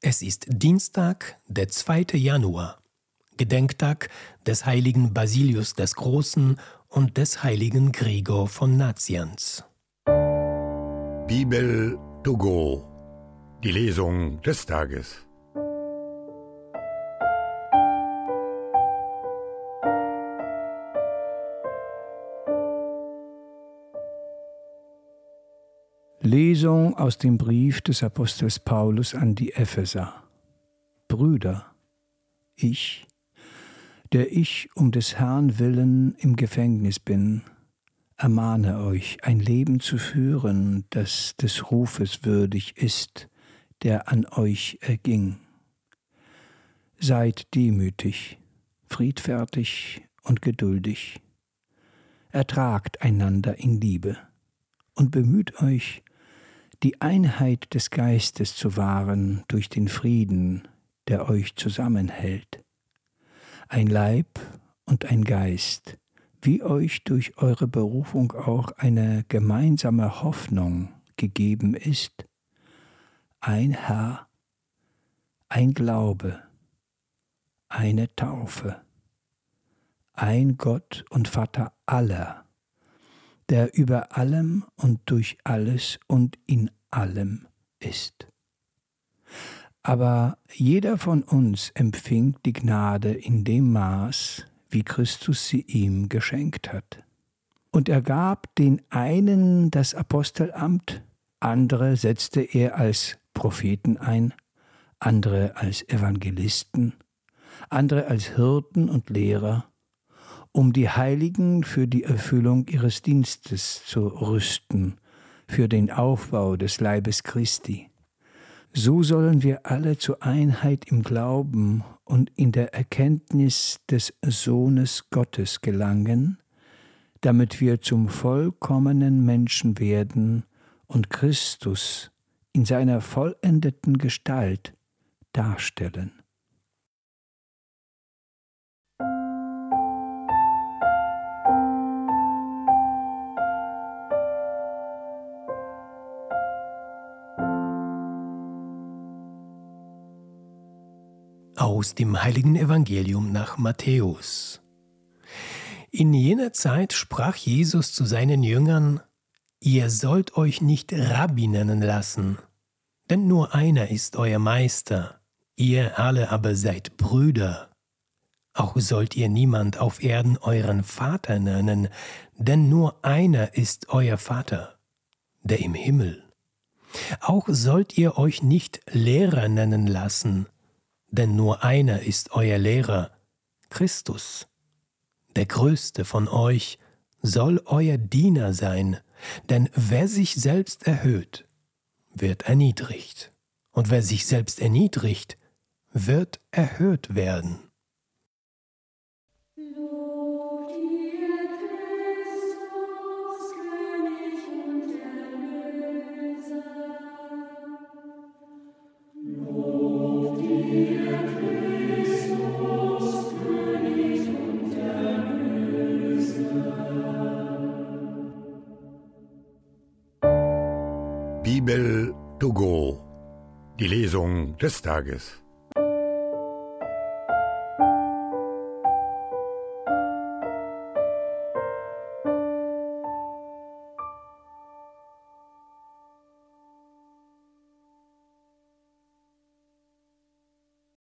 Es ist Dienstag, der 2. Januar, Gedenktag des heiligen Basilius des Großen und des heiligen Gregor von Nazianz. Bibel to go. Die Lesung des Tages. Lesung aus dem Brief des Apostels Paulus an die Epheser. Brüder, ich, der ich um des Herrn willen im Gefängnis bin, ermahne euch, ein Leben zu führen, das des Rufes würdig ist, der an euch erging. Seid demütig, friedfertig und geduldig. Ertragt einander in Liebe und bemüht euch, die Einheit des Geistes zu wahren durch den Frieden, der euch zusammenhält. Ein Leib und ein Geist, wie euch durch eure Berufung auch eine gemeinsame Hoffnung gegeben ist, ein Herr, ein Glaube, eine Taufe, ein Gott und Vater aller, der über allem und durch alles und in allem ist. Aber jeder von uns empfing die Gnade in dem Maß, wie Christus sie ihm geschenkt hat. Und er gab den einen das Apostelamt, andere setzte er als Propheten ein, andere als Evangelisten, andere als Hirten und Lehrer, um die Heiligen für die Erfüllung ihres Dienstes zu rüsten, für den Aufbau des Leibes Christi. So sollen wir alle zur Einheit im Glauben und in der Erkenntnis des Sohnes Gottes gelangen, damit wir zum vollkommenen Menschen werden und Christus in seiner vollendeten Gestalt darstellen. Aus dem heiligen Evangelium nach Matthäus. In jener Zeit sprach Jesus zu seinen Jüngern, Ihr sollt euch nicht Rabbi nennen lassen, denn nur einer ist euer Meister, ihr alle aber seid Brüder. Auch sollt ihr niemand auf Erden euren Vater nennen, denn nur einer ist euer Vater, der im Himmel. Auch sollt ihr euch nicht Lehrer nennen lassen, denn nur einer ist euer Lehrer, Christus. Der größte von euch soll euer Diener sein, denn wer sich selbst erhöht, wird erniedrigt, und wer sich selbst erniedrigt, wird erhöht werden. Bibel to go. Die Lesung des Tages.